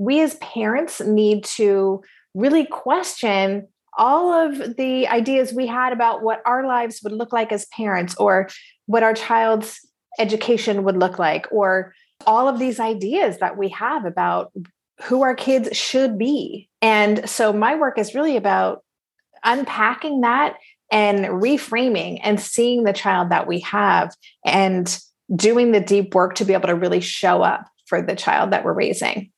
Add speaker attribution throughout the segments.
Speaker 1: we as parents need to really question all of the ideas we had about what our lives would look like as parents or what our child's education would look like or all of these ideas that we have about who our kids should be. And so my work is really about unpacking that and reframing and seeing the child that we have and doing the deep work to be able to really show up for the child that we're raising.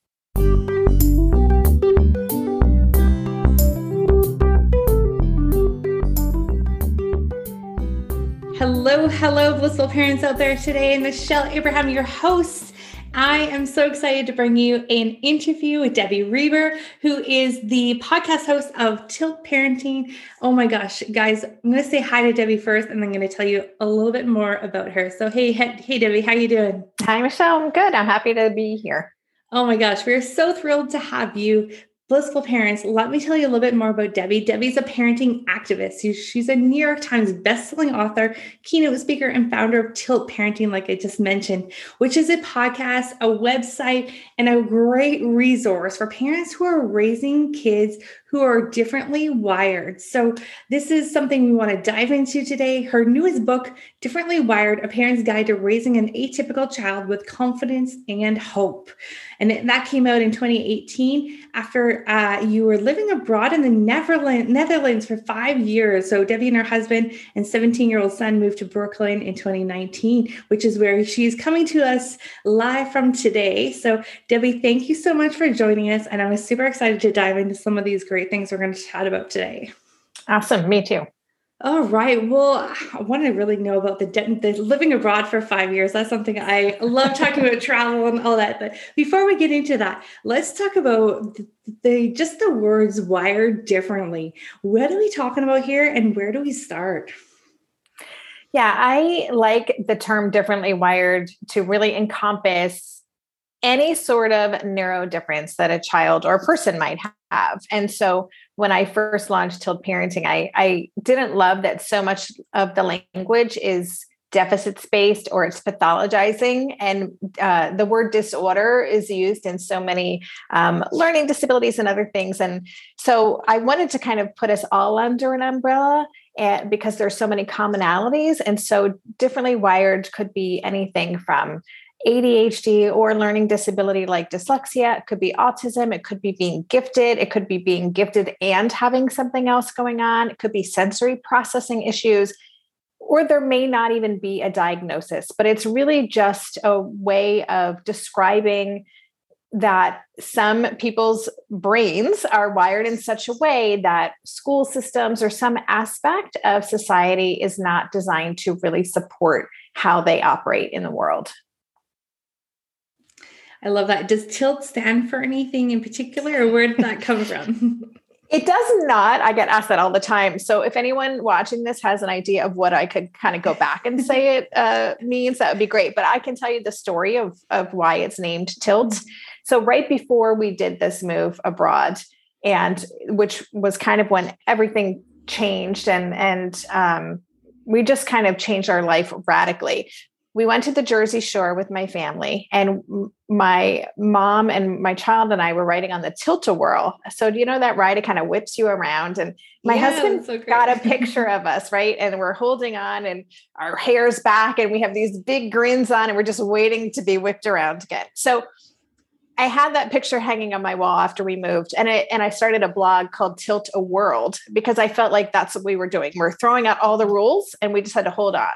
Speaker 2: Hello, hello, blissful parents out there today. Michelle Abraham, your host. I am so excited to bring you an interview with Debbie Reber, who is the podcast host of Tilt Parenting. Oh my gosh, guys, I'm going to say hi to Debbie first, and then I'm going to tell you a little bit more about her. So, hey, hey, Debbie, how you doing?
Speaker 1: Hi, Michelle. I'm good. I'm happy to be here.
Speaker 2: Oh my gosh, we're so thrilled to have you. Blissful Parents, let me tell you a little bit more about Debbie. Debbie's a parenting activist. She's a New York Times bestselling author, keynote speaker, and founder of Tilt Parenting, like I just mentioned, which is a podcast, a website, and a great resource for parents who are raising kids who are differently wired. So, this is something we want to dive into today. Her newest book, Differently Wired A Parent's Guide to Raising an Atypical Child with Confidence and Hope. And that came out in 2018 after uh, you were living abroad in the Netherlands, Netherlands for five years. So, Debbie and her husband and 17 year old son moved to Brooklyn in 2019, which is where she's coming to us live from today. So, Debbie, thank you so much for joining us. And I'm super excited to dive into some of these great great things we're going to chat about today.
Speaker 1: Awesome. Me too.
Speaker 2: All right. Well, I want to really know about the, the living abroad for five years. That's something I love talking about travel and all that. But before we get into that, let's talk about the, the just the words wired differently. What are we talking about here, and where do we start?
Speaker 1: Yeah, I like the term differently wired to really encompass any sort of neuro difference that a child or a person might have. And so when I first launched Tilt Parenting, I, I didn't love that so much of the language is deficit based or it's pathologizing. And uh, the word disorder is used in so many um, learning disabilities and other things. And so I wanted to kind of put us all under an umbrella and because there's so many commonalities and so differently wired could be anything from ADHD or learning disability like dyslexia. It could be autism. It could be being gifted. It could be being gifted and having something else going on. It could be sensory processing issues. Or there may not even be a diagnosis, but it's really just a way of describing that some people's brains are wired in such a way that school systems or some aspect of society is not designed to really support how they operate in the world.
Speaker 2: I love that. Does tilt stand for anything in particular, or where did that come from?
Speaker 1: It does not. I get asked that all the time. So if anyone watching this has an idea of what I could kind of go back and say it uh, means, that would be great. But I can tell you the story of of why it's named Tilt. So right before we did this move abroad, and which was kind of when everything changed, and and um, we just kind of changed our life radically we went to the Jersey Shore with my family, and my mom and my child and I were riding on the tilt a whirl. So, do you know that ride? It kind of whips you around. And my yeah, husband so got a picture of us, right? And we're holding on, and our hair's back, and we have these big grins on, and we're just waiting to be whipped around again. So, I had that picture hanging on my wall after we moved, and it, and I started a blog called Tilt a World because I felt like that's what we were doing. We're throwing out all the rules, and we just had to hold on.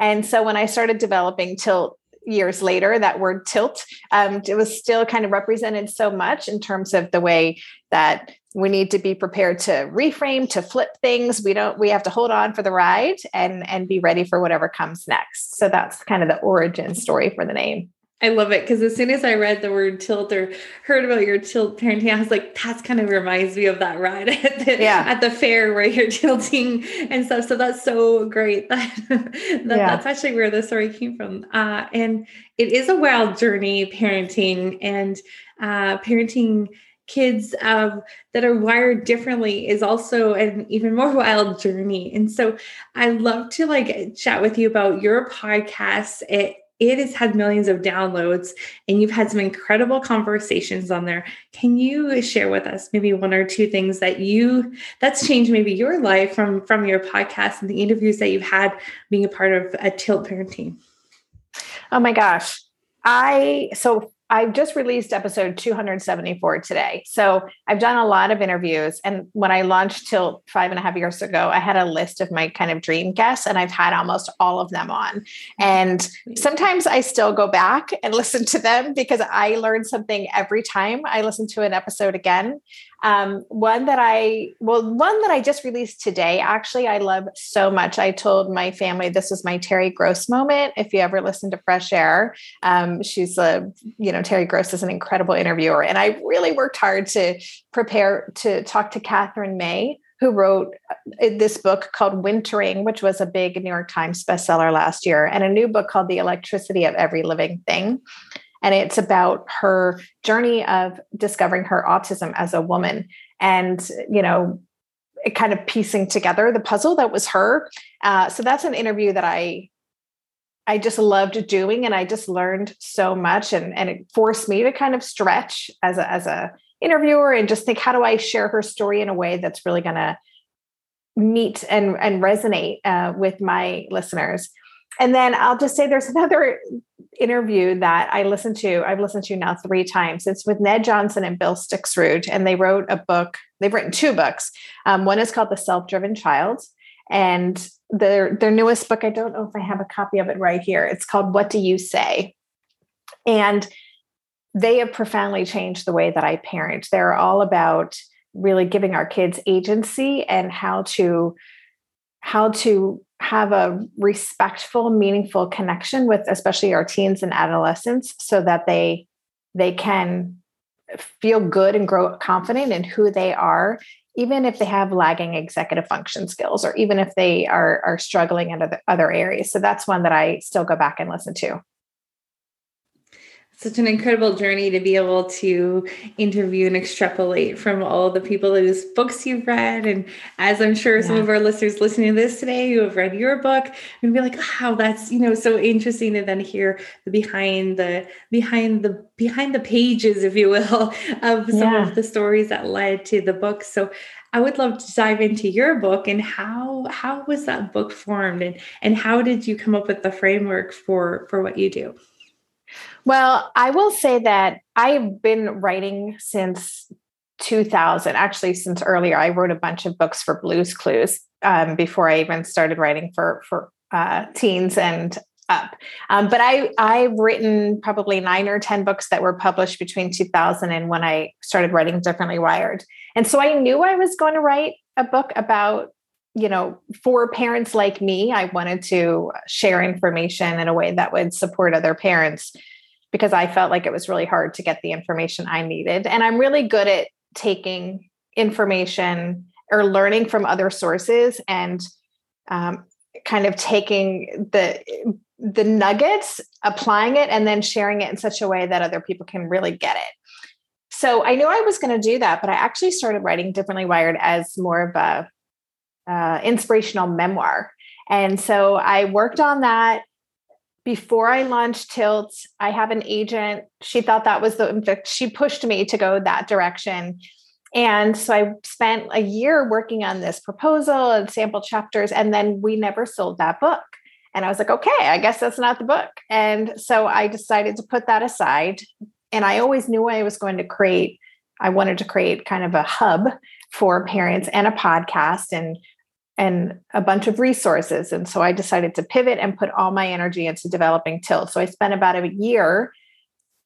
Speaker 1: And so when I started developing tilt years later, that word tilt, um, it was still kind of represented so much in terms of the way that we need to be prepared to reframe, to flip things. We don't, we have to hold on for the ride and, and be ready for whatever comes next. So that's kind of the origin story for the name.
Speaker 2: I love it because as soon as I read the word tilt or heard about your tilt parenting, I was like, that's kind of reminds me of that ride at the, yeah. at the fair where you're tilting and stuff. So that's so great. That, that yeah. That's actually where the story came from. Uh, and it is a wild journey parenting and uh, parenting kids um, that are wired differently is also an even more wild journey. And so I love to like chat with you about your podcast. It it has had millions of downloads and you've had some incredible conversations on there. Can you share with us maybe one or two things that you that's changed maybe your life from from your podcast and the interviews that you've had being a part of a tilt parenting?
Speaker 1: Oh my gosh. I so I've just released episode 274 today. So I've done a lot of interviews. And when I launched Tilt five and a half years ago, I had a list of my kind of dream guests, and I've had almost all of them on. And sometimes I still go back and listen to them because I learn something every time I listen to an episode again. Um, one that I, well, one that I just released today, actually, I love so much. I told my family this is my Terry Gross moment. If you ever listen to Fresh Air, um, she's a, you know, Terry Gross is an incredible interviewer. And I really worked hard to prepare to talk to Katherine May, who wrote uh, this book called Wintering, which was a big New York Times bestseller last year, and a new book called The Electricity of Every Living Thing. And it's about her journey of discovering her autism as a woman and, you know, kind of piecing together the puzzle that was her. Uh, so that's an interview that I I just loved doing and I just learned so much and, and it forced me to kind of stretch as a, as a interviewer and just think, how do I share her story in a way that's really going to meet and, and resonate uh, with my listeners? And then I'll just say there's another interview that I listened to, I've listened to now three times. It's with Ned Johnson and Bill Stixrud, and they wrote a book. They've written two books. Um, one is called The Self Driven Child, and their their newest book. I don't know if I have a copy of it right here. It's called What Do You Say, and they have profoundly changed the way that I parent. They're all about really giving our kids agency and how to how to have a respectful meaningful connection with especially our teens and adolescents so that they they can feel good and grow confident in who they are even if they have lagging executive function skills or even if they are are struggling in other, other areas. So that's one that i still go back and listen to
Speaker 2: such an incredible journey to be able to interview and extrapolate from all the people whose books you've read. And as I'm sure yeah. some of our listeners listening to this today who have read your book and be like, wow, that's, you know, so interesting to then hear the behind the behind the behind the pages, if you will, of some yeah. of the stories that led to the book. So I would love to dive into your book and how how was that book formed and and how did you come up with the framework for for what you do?
Speaker 1: Well, I will say that I've been writing since 2000, actually, since earlier. I wrote a bunch of books for Blue's Clues um, before I even started writing for, for uh, teens and up. Um, but I, I've written probably nine or 10 books that were published between 2000 and when I started writing Differently Wired. And so I knew I was going to write a book about you know, for parents like me, I wanted to share information in a way that would support other parents because I felt like it was really hard to get the information I needed. And I'm really good at taking information or learning from other sources and um, kind of taking the the nuggets, applying it, and then sharing it in such a way that other people can really get it. So I knew I was going to do that, but I actually started writing differently wired as more of a uh, inspirational memoir. And so I worked on that before I launched Tilt, I have an agent. She thought that was the, she pushed me to go that direction. And so I spent a year working on this proposal and sample chapters, and then we never sold that book. And I was like, okay, I guess that's not the book. And so I decided to put that aside. And I always knew I was going to create, I wanted to create kind of a hub for parents and a podcast. And and a bunch of resources. And so I decided to pivot and put all my energy into developing Tilt. So I spent about a year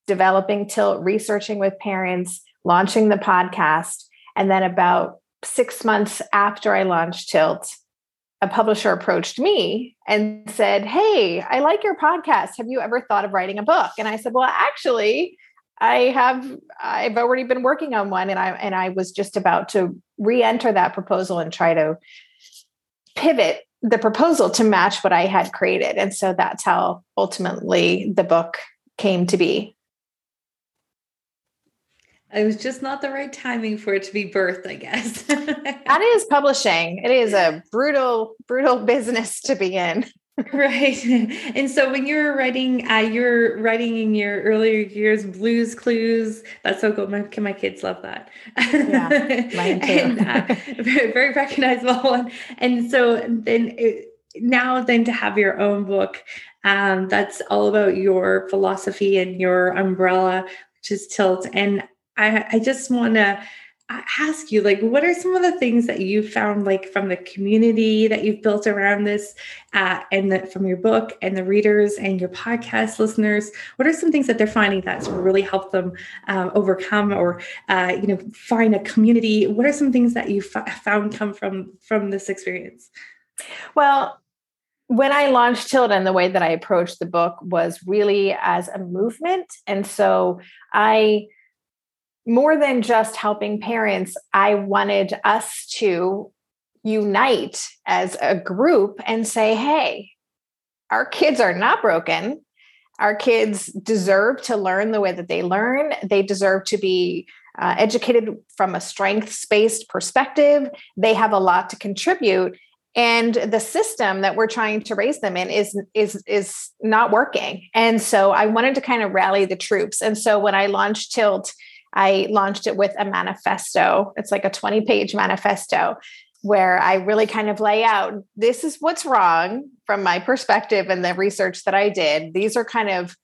Speaker 1: developing Tilt, researching with parents, launching the podcast. And then about six months after I launched Tilt, a publisher approached me and said, Hey, I like your podcast. Have you ever thought of writing a book? And I said, Well, actually, I have I've already been working on one and I and I was just about to re-enter that proposal and try to pivot the proposal to match what I had created. And so that's how ultimately the book came to be.
Speaker 2: It was just not the right timing for it to be birthed, I guess.
Speaker 1: that is publishing. It is a brutal, brutal business to be in.
Speaker 2: right. And so when you were writing, uh, you're writing in your earlier years, Blue's Clues. That's so cool. My, my kids love that. Yeah, mine too. and, uh, very, very recognizable one. And so then it, now then to have your own book um, that's all about your philosophy and your umbrella, which is Tilt. And I, I just want to ask you like what are some of the things that you found like from the community that you've built around this uh, and the, from your book and the readers and your podcast listeners? What are some things that they're finding that's really helped them um, overcome or uh, you know find a community? What are some things that you f- found come from from this experience?
Speaker 1: Well when I launched Tilda, the way that I approached the book was really as a movement. And so I more than just helping parents, I wanted us to unite as a group and say, hey, our kids are not broken. Our kids deserve to learn the way that they learn. They deserve to be uh, educated from a strengths based perspective. They have a lot to contribute. And the system that we're trying to raise them in is is is not working. And so I wanted to kind of rally the troops. And so when I launched Tilt, I launched it with a manifesto. It's like a 20 page manifesto where I really kind of lay out this is what's wrong from my perspective and the research that I did. These are kind of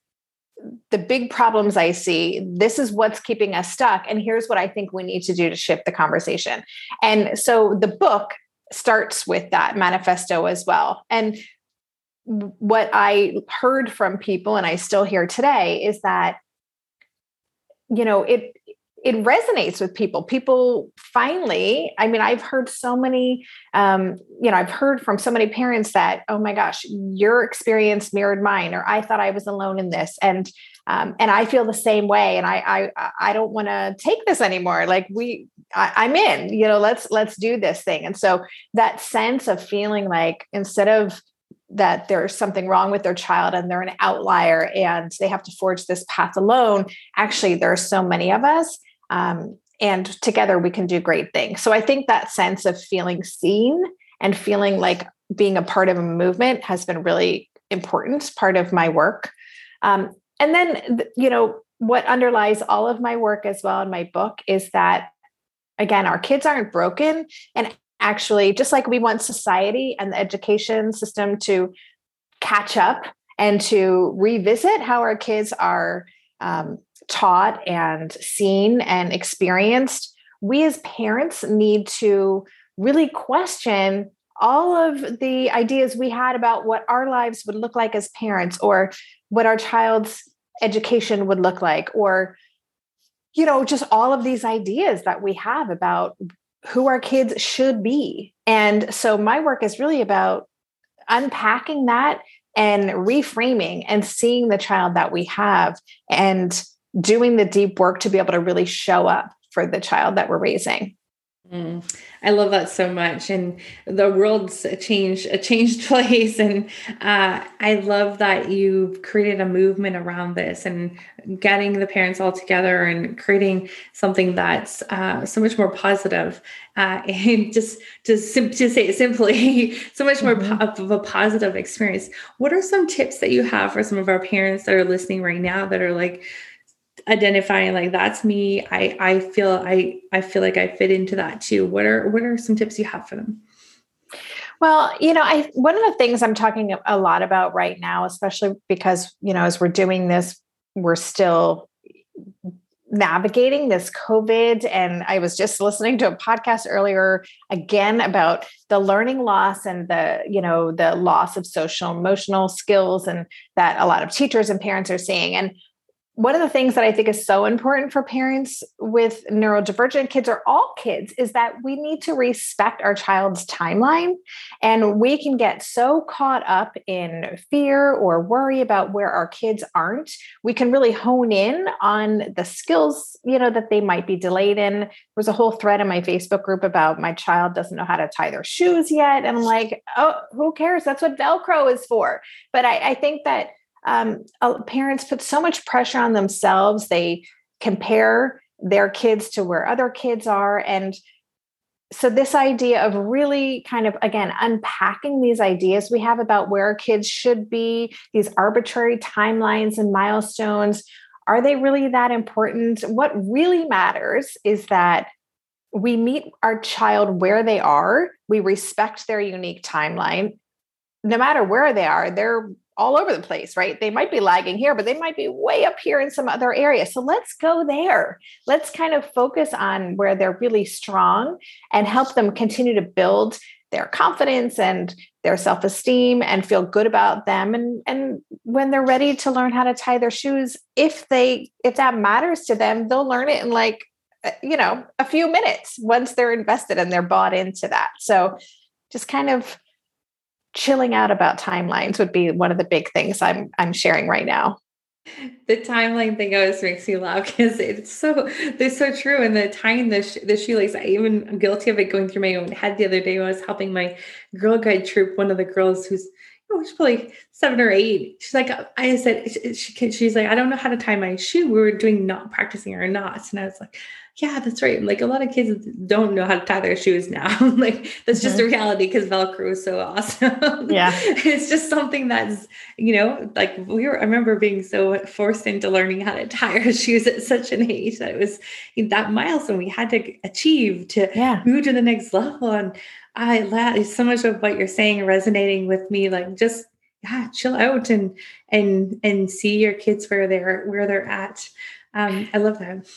Speaker 1: the big problems I see. This is what's keeping us stuck. And here's what I think we need to do to shift the conversation. And so the book starts with that manifesto as well. And what I heard from people, and I still hear today, is that you know it it resonates with people. People finally i mean i've heard so many um, you know i've heard from so many parents that oh my gosh your experience mirrored mine or i thought i was alone in this and um, and i feel the same way and i i i don't want to take this anymore. Like we I, i'm in you know let's let's do this thing. And so that sense of feeling like instead of that there's something wrong with their child and they're an outlier and they have to forge this path alone. Actually, there are so many of us. Um, and together we can do great things. So I think that sense of feeling seen and feeling like being a part of a movement has been really important part of my work. Um, and then, you know, what underlies all of my work as well in my book is that again our kids aren't broken and actually, just like we want society and the education system to catch up and to revisit how our kids are um, taught and seen and experienced, we as parents need to really question all of the ideas we had about what our lives would look like as parents or what our child's education would look like or you know just all of these ideas that we have about who our kids should be. And so my work is really about unpacking that and reframing and seeing the child that we have and doing the deep work to be able to really show up for the child that we're raising.
Speaker 2: Mm, I love that so much, and the world's a change, a changed place, and uh, I love that you've created a movement around this and getting the parents all together and creating something that's uh, so much more positive, uh, and just to to say it simply, so much more mm-hmm. po- of a positive experience. What are some tips that you have for some of our parents that are listening right now that are like? Identifying like that's me. I i feel i i feel like i fit into that too. What are what are some tips you have for them?
Speaker 1: Well you know i one of the things i'm talking a lot about right now especially because you know as we're doing this we're still navigating this covid and i was just listening to a podcast earlier again about the learning loss and the you know the loss of social emotional skills and that a lot of teachers and parents are seeing. And one of the things that I think is so important for parents with neurodivergent kids or all kids is that we need to respect our child's timeline. And we can get so caught up in fear or worry about where our kids aren't. We can really hone in on the skills, you know, that they might be delayed in. There was a whole thread in my Facebook group about my child doesn't know how to tie their shoes yet. And I'm like, oh, who cares? That's what Velcro is for. But I, I think that um, parents put so much pressure on themselves. They compare their kids to where other kids are. And so this idea of really kind of again unpacking these ideas we have about where kids should be these arbitrary timelines and milestones are they really that important what really matters is that we meet our child where they are we respect their unique timeline no matter where they are they're all over the place, right? They might be lagging here, but they might be way up here in some other area. So let's go there. Let's kind of focus on where they're really strong and help them continue to build their confidence and their self-esteem and feel good about them and and when they're ready to learn how to tie their shoes if they if that matters to them they'll learn it in like uh, you know a few minutes once they're invested and they're bought into that so just kind of chilling out about timelines would be one of the big things I'm I'm sharing right now.
Speaker 2: The timeline thing always makes me laugh because it's so they're so true. And the tying the sh- the shoelace, I even I'm guilty of it going through my own head the other day when I was helping my Girl Guide troop. One of the girls who's know, she's probably seven or eight. She's like, I said, she, she's like, I don't know how to tie my shoe. We were doing not practicing our knots, and I was like, yeah, that's right. Like a lot of kids don't know how to tie their shoes now. like that's just mm-hmm. a reality because Velcro is so awesome.
Speaker 1: Yeah.
Speaker 2: it's just something that's, you know, like we were, I remember being so forced into learning how to tie our shoes at such an age that it was that milestone we had to achieve to
Speaker 1: yeah.
Speaker 2: move to the next level. And I, so much of what you're saying resonating with me, like just, yeah, chill out and, and, and see your kids where they're, where they're at. Um, I love that.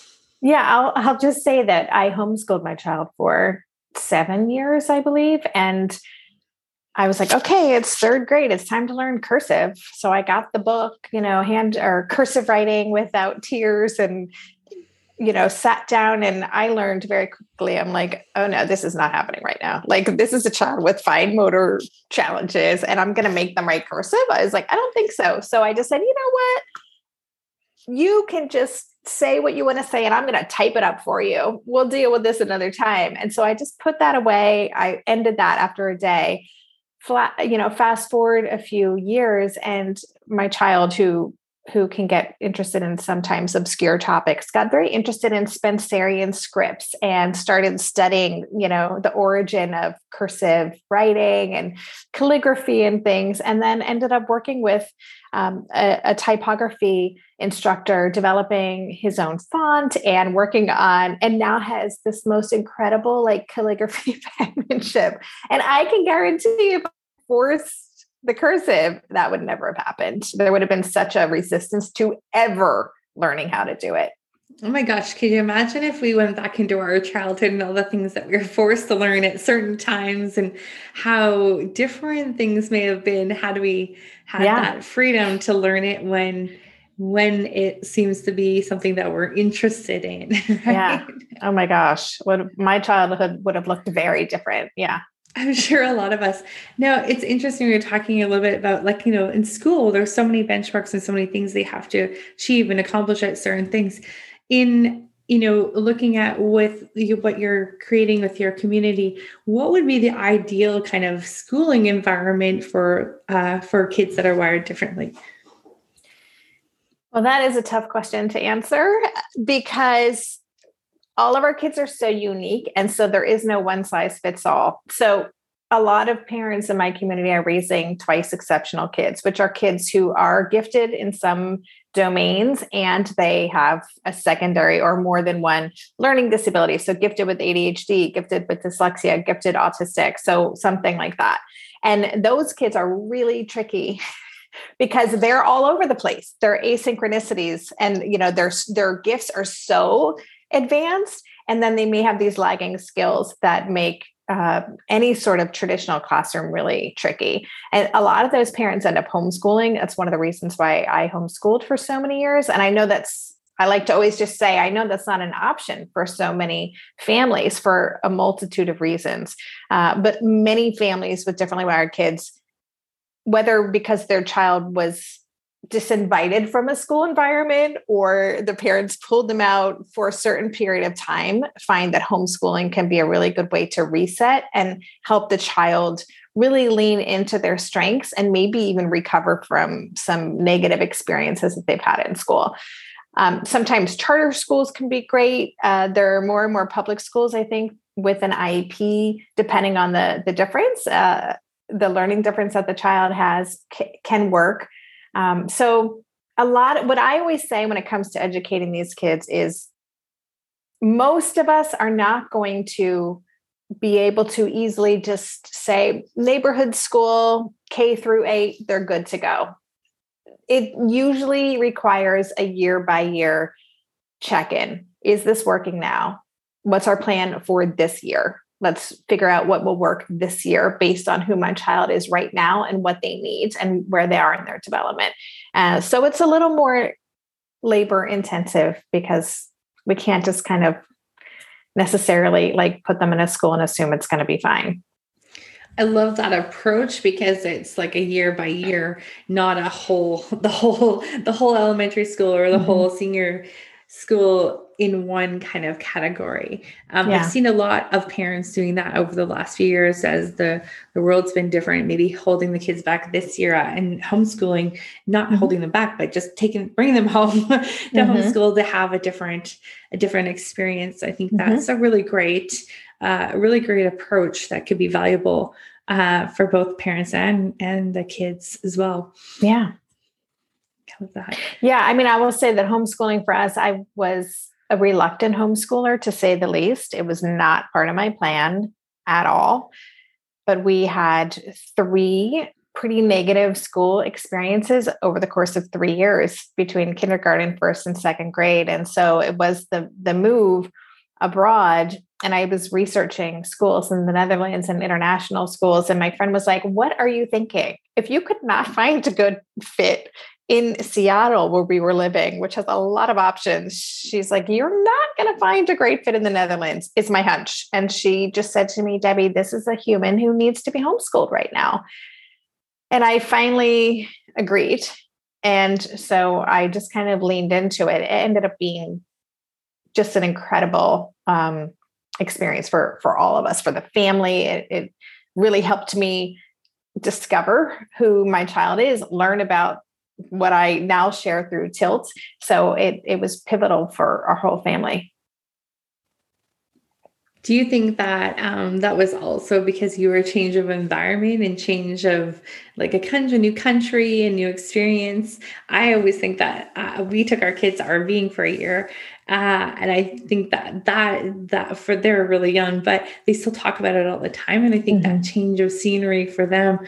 Speaker 1: Yeah, I'll I'll just say that I homeschooled my child for 7 years, I believe, and I was like, okay, it's third grade. It's time to learn cursive. So I got the book, you know, hand or cursive writing without tears and, you know, sat down and I learned very quickly. I'm like, oh no, this is not happening right now. Like, this is a child with fine motor challenges and I'm going to make them write cursive. I was like, I don't think so. So I just said, you know what? You can just say what you want to say and I'm going to type it up for you. We'll deal with this another time. And so I just put that away. I ended that after a day. Flat, you know, fast forward a few years and my child who who can get interested in sometimes obscure topics got very interested in Spencerian scripts and started studying, you know, the origin of cursive writing and calligraphy and things, and then ended up working with um, a, a, typography instructor, developing his own font and working on, and now has this most incredible like calligraphy penmanship. And I can guarantee you I forced the cursive, that would never have happened. There would have been such a resistance to ever learning how to do it.
Speaker 2: Oh my gosh, can you imagine if we went back into our childhood and all the things that we were forced to learn at certain times and how different things may have been had we had yeah. that freedom to learn it when when it seems to be something that we're interested in.
Speaker 1: Right? Yeah. Oh my gosh. What my childhood would have looked very different. Yeah.
Speaker 2: I'm sure a lot of us. Now, it's interesting. We're talking a little bit about, like, you know, in school, there's so many benchmarks and so many things they have to achieve and accomplish at certain things. In, you know, looking at with you, what you're creating with your community, what would be the ideal kind of schooling environment for uh, for kids that are wired differently?
Speaker 1: Well, that is a tough question to answer because all of our kids are so unique. And so there is no one size fits all. So a lot of parents in my community are raising twice exceptional kids, which are kids who are gifted in some domains and they have a secondary or more than one learning disability. So, gifted with ADHD, gifted with dyslexia, gifted autistic, so something like that. And those kids are really tricky. because they're all over the place. Their asynchronicities and you know their their gifts are so advanced and then they may have these lagging skills that make uh, any sort of traditional classroom really tricky. And a lot of those parents end up homeschooling. That's one of the reasons why I homeschooled for so many years. And I know that's, I like to always just say, I know that's not an option for so many families for a multitude of reasons. Uh, but many families with differently wired kids, whether because their child was disinvited from a school environment or the parents pulled them out for a certain period of time find that homeschooling can be a really good way to reset and help the child really lean into their strengths and maybe even recover from some negative experiences that they've had in school um, sometimes charter schools can be great uh, there are more and more public schools i think with an IEP, depending on the the difference, uh, the learning difference that the child has c- can work. Um, so a lot. What I always say when it comes to educating these kids is, most of us are not going to be able to easily just say neighborhood school K through eight, they're good to go. It usually requires a year by year check in. Is this working now? What's our plan for this year? Let's figure out what will work this year based on who my child is right now and what they need and where they are in their development. Uh, so it's a little more labor intensive because we can't just kind of necessarily like put them in a school and assume it's going to be fine.
Speaker 2: I love that approach because it's like a year by year, not a whole the whole the whole elementary school or the mm-hmm. whole senior school in one kind of category. Um, yeah. I've seen a lot of parents doing that over the last few years as the, the world's been different, maybe holding the kids back this year and homeschooling, not mm-hmm. holding them back, but just taking, bringing them home to mm-hmm. homeschool to have a different, a different experience. I think mm-hmm. that's a really great, uh, a really great approach that could be valuable uh, for both parents and, and the kids as well.
Speaker 1: Yeah that? Yeah, I mean, I will say that homeschooling for us, I was a reluctant homeschooler to say the least. It was not part of my plan at all. But we had three pretty negative school experiences over the course of three years between kindergarten, first and second grade. And so it was the the move abroad and I was researching schools in the Netherlands and international schools. And my friend was like, What are you thinking? If you could not find a good fit in Seattle, where we were living, which has a lot of options, she's like, You're not going to find a great fit in the Netherlands, is my hunch. And she just said to me, Debbie, this is a human who needs to be homeschooled right now. And I finally agreed. And so I just kind of leaned into it. It ended up being just an incredible um, experience for for all of us, for the family. It, it really helped me discover who my child is, learn about what I now share through Tilt. So it it was pivotal for our whole family.
Speaker 2: Do you think that um, that was also because you were a change of environment and change of like a country, a new country, a new experience? I always think that uh, we took our kids RVing for a year, uh, and I think that that that for they're really young, but they still talk about it all the time. And I think mm-hmm. that change of scenery for them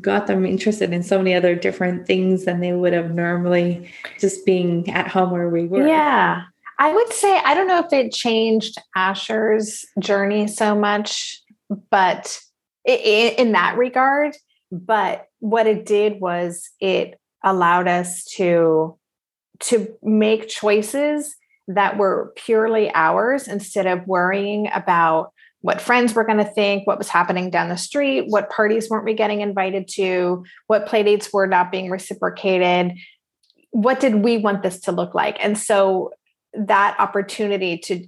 Speaker 2: got them interested in so many other different things than they would have normally just being at home where we were.
Speaker 1: Yeah. I would say I don't know if it changed Asher's journey so much, but in that regard. But what it did was it allowed us to to make choices that were purely ours instead of worrying about what friends were going to think, what was happening down the street, what parties weren't we getting invited to, what playdates were not being reciprocated. What did we want this to look like? And so that opportunity to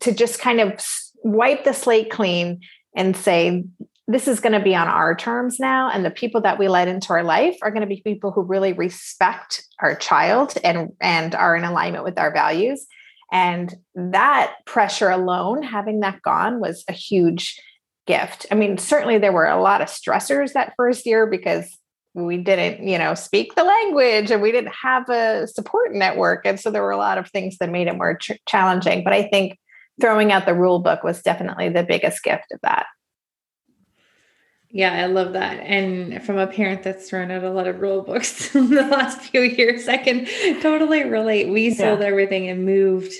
Speaker 1: to just kind of wipe the slate clean and say this is going to be on our terms now and the people that we let into our life are going to be people who really respect our child and and are in alignment with our values. And that pressure alone having that gone was a huge gift. I mean certainly there were a lot of stressors that first year because we didn't you know speak the language and we didn't have a support network and so there were a lot of things that made it more ch- challenging but i think throwing out the rule book was definitely the biggest gift of that
Speaker 2: yeah, I love that. And from a parent that's thrown out a lot of rule books in the last few years, I can totally relate. We sold yeah. everything and moved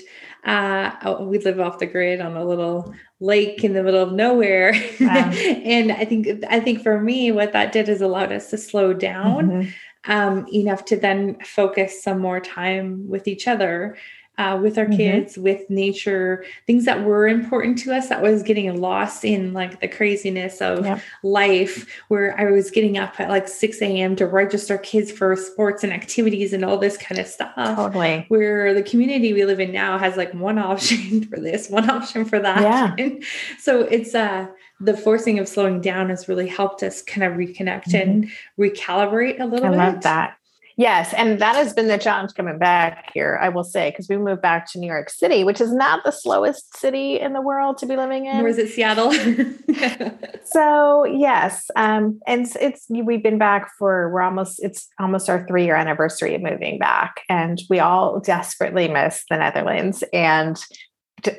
Speaker 2: uh, oh, we live off the grid on a little lake in the middle of nowhere. Wow. and I think, I think for me, what that did is allowed us to slow down mm-hmm. um, enough to then focus some more time with each other uh, with our mm-hmm. kids, with nature, things that were important to us that was getting lost in like the craziness of life, where I was getting up at like 6 a.m. to register kids for sports and activities and all this kind of stuff.
Speaker 1: Totally.
Speaker 2: Where the community we live in now has like one option for this, one option for that.
Speaker 1: Yeah.
Speaker 2: so it's uh the forcing of slowing down has really helped us kind of reconnect mm-hmm. and recalibrate a little
Speaker 1: I
Speaker 2: bit.
Speaker 1: I love that Yes, and that has been the challenge coming back here, I will say, because we moved back to New York City, which is not the slowest city in the world to be living in.
Speaker 2: Or is it Seattle?
Speaker 1: so yes, um, and it's, it's we've been back for we're almost it's almost our three year anniversary of moving back, and we all desperately miss the Netherlands and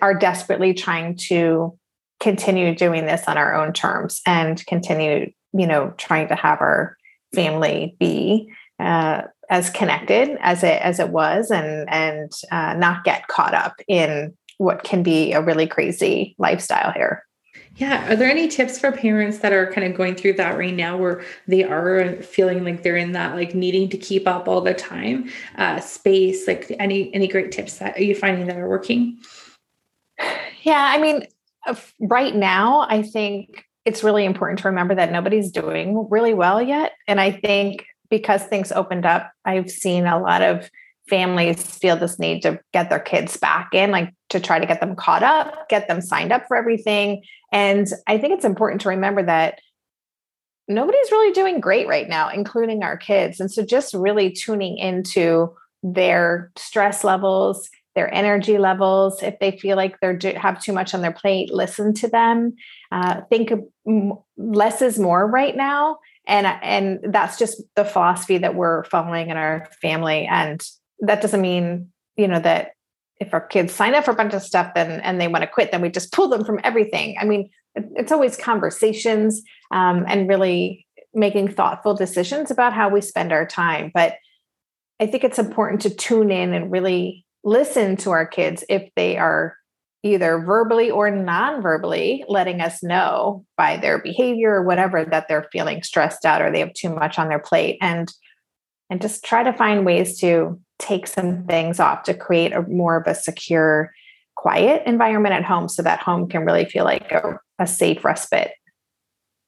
Speaker 1: are desperately trying to continue doing this on our own terms and continue, you know, trying to have our family be uh, as connected as it as it was, and and uh, not get caught up in what can be a really crazy lifestyle here.
Speaker 2: Yeah. Are there any tips for parents that are kind of going through that right now where they are feeling like they're in that like needing to keep up all the time uh, space? Like any any great tips that are you finding that are working?
Speaker 1: Yeah, I mean, right now, I think it's really important to remember that nobody's doing really well yet. And I think because things opened up, I've seen a lot of families feel this need to get their kids back in, like to try to get them caught up, get them signed up for everything. And I think it's important to remember that nobody's really doing great right now, including our kids. And so just really tuning into their stress levels, their energy levels. If they feel like they're do, have too much on their plate, listen to them. Uh, think less is more right now and and that's just the philosophy that we're following in our family. And that doesn't mean you know that if our kids sign up for a bunch of stuff then and they want to quit then we just pull them from everything. I mean it's always conversations um, and really making thoughtful decisions about how we spend our time. But i think it's important to tune in and really listen to our kids if they are either verbally or non-verbally letting us know by their behavior or whatever that they're feeling stressed out or they have too much on their plate and and just try to find ways to take some things off to create a more of a secure quiet environment at home so that home can really feel like a, a safe respite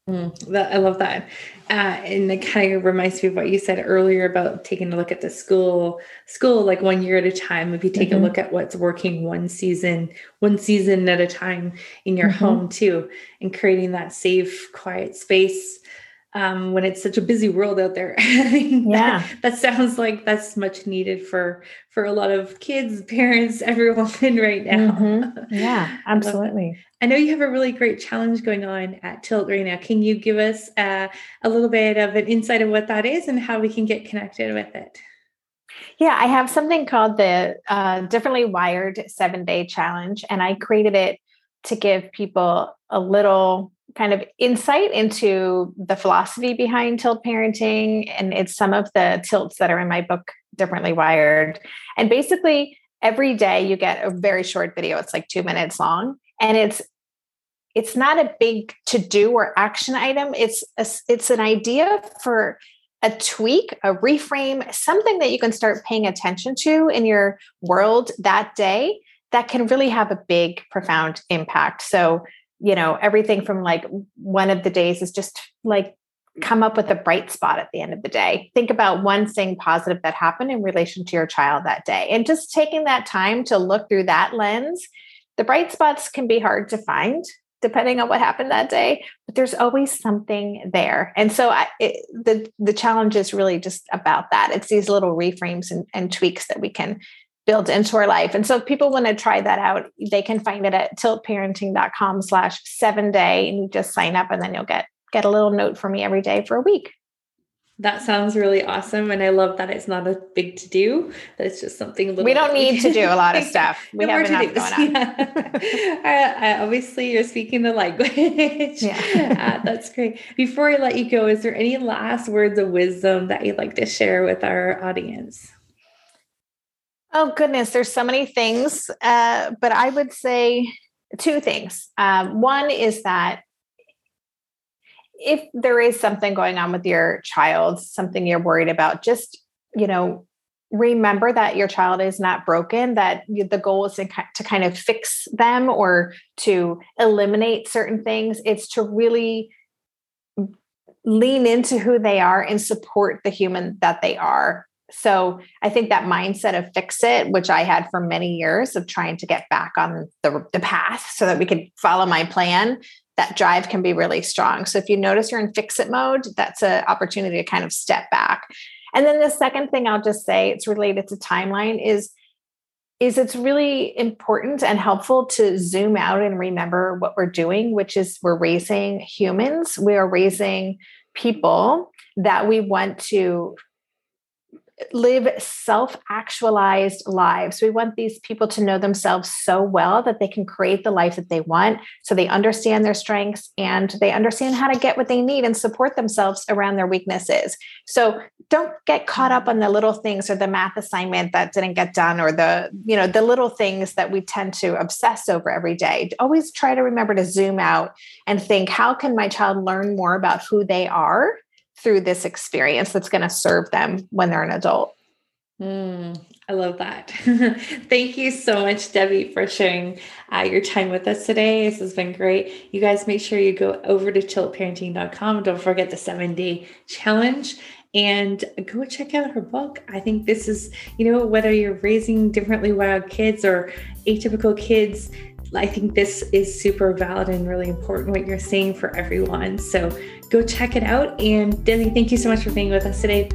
Speaker 2: Mm, that, I love that. Uh, and it kind of reminds me of what you said earlier about taking a look at the school, school like one year at a time. If you take mm-hmm. a look at what's working one season, one season at a time in your mm-hmm. home too, and creating that safe, quiet space um, when it's such a busy world out there.
Speaker 1: yeah,
Speaker 2: that, that, sounds like that's much needed for for a lot of kids, parents, everyone right now.
Speaker 1: Mm-hmm. Yeah, absolutely.
Speaker 2: I, know you have a really great challenge going on at Tilt right now. Can you give us uh, a little bit of an insight of what that is and how we can get connected with it?
Speaker 1: Yeah, I have something called the uh, Differently Wired Seven Day Challenge, and I created it to give people a little kind of insight into the philosophy behind tilt parenting and it's some of the tilts that are in my book differently wired and basically every day you get a very short video it's like 2 minutes long and it's it's not a big to do or action item it's a, it's an idea for a tweak a reframe something that you can start paying attention to in your world that day that can really have a big profound impact so you know, everything from like one of the days is just like come up with a bright spot at the end of the day. Think about one thing positive that happened in relation to your child that day. And just taking that time to look through that lens, the bright spots can be hard to find depending on what happened that day, but there's always something there. And so I, it, the the challenge is really just about that. It's these little reframes and, and tweaks that we can build into our life. And so if people want to try that out, they can find it at tiltparenting.com slash seven day and you just sign up and then you'll get get a little note from me every day for a week.
Speaker 2: That sounds really awesome. And I love that it's not a big to do. That it's just something a little
Speaker 1: We don't need to do a lot of stuff. We have enough going on.
Speaker 2: Yeah. uh, obviously, you're speaking the language. Yeah. uh, that's great. Before I let you go, is there any last words of wisdom that you'd like to share with our audience?
Speaker 1: Oh goodness, there's so many things, uh, but I would say two things. Um, one is that if there is something going on with your child, something you're worried about, just you know, remember that your child is not broken. That the goal is to, to kind of fix them or to eliminate certain things. It's to really lean into who they are and support the human that they are so I think that mindset of fix it, which I had for many years of trying to get back on the, the path so that we could follow my plan, that drive can be really strong. So if you notice you're in fix it mode, that's an opportunity to kind of step back. And then the second thing I'll just say, it's related to timeline, is is it's really important and helpful to zoom out and remember what we're doing, which is we're raising humans, we are raising people that we want to live self actualized lives. We want these people to know themselves so well that they can create the life that they want. So they understand their strengths and they understand how to get what they need and support themselves around their weaknesses. So don't get caught up on the little things or the math assignment that didn't get done or the, you know, the little things that we tend to obsess over every day. Always try to remember to zoom out and think, how can my child learn more about who they are? Through this experience that's going to serve them when they're an adult.
Speaker 2: Mm, I love that. Thank you so much, Debbie, for sharing uh, your time with us today. This has been great. You guys make sure you go over to tiltparenting.com. Don't forget the seven day challenge and go check out her book. I think this is, you know, whether you're raising differently wired kids or atypical kids, I think this is super valid and really important what you're saying for everyone. So go check it out. And Debbie, thank you so much for being with us today.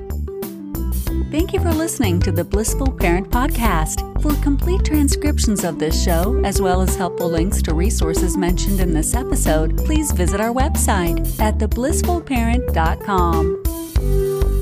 Speaker 3: Thank you for listening to the Blissful Parent Podcast. For complete transcriptions of this show, as well as helpful links to resources mentioned in this episode, please visit our website at theblissfulparent.com.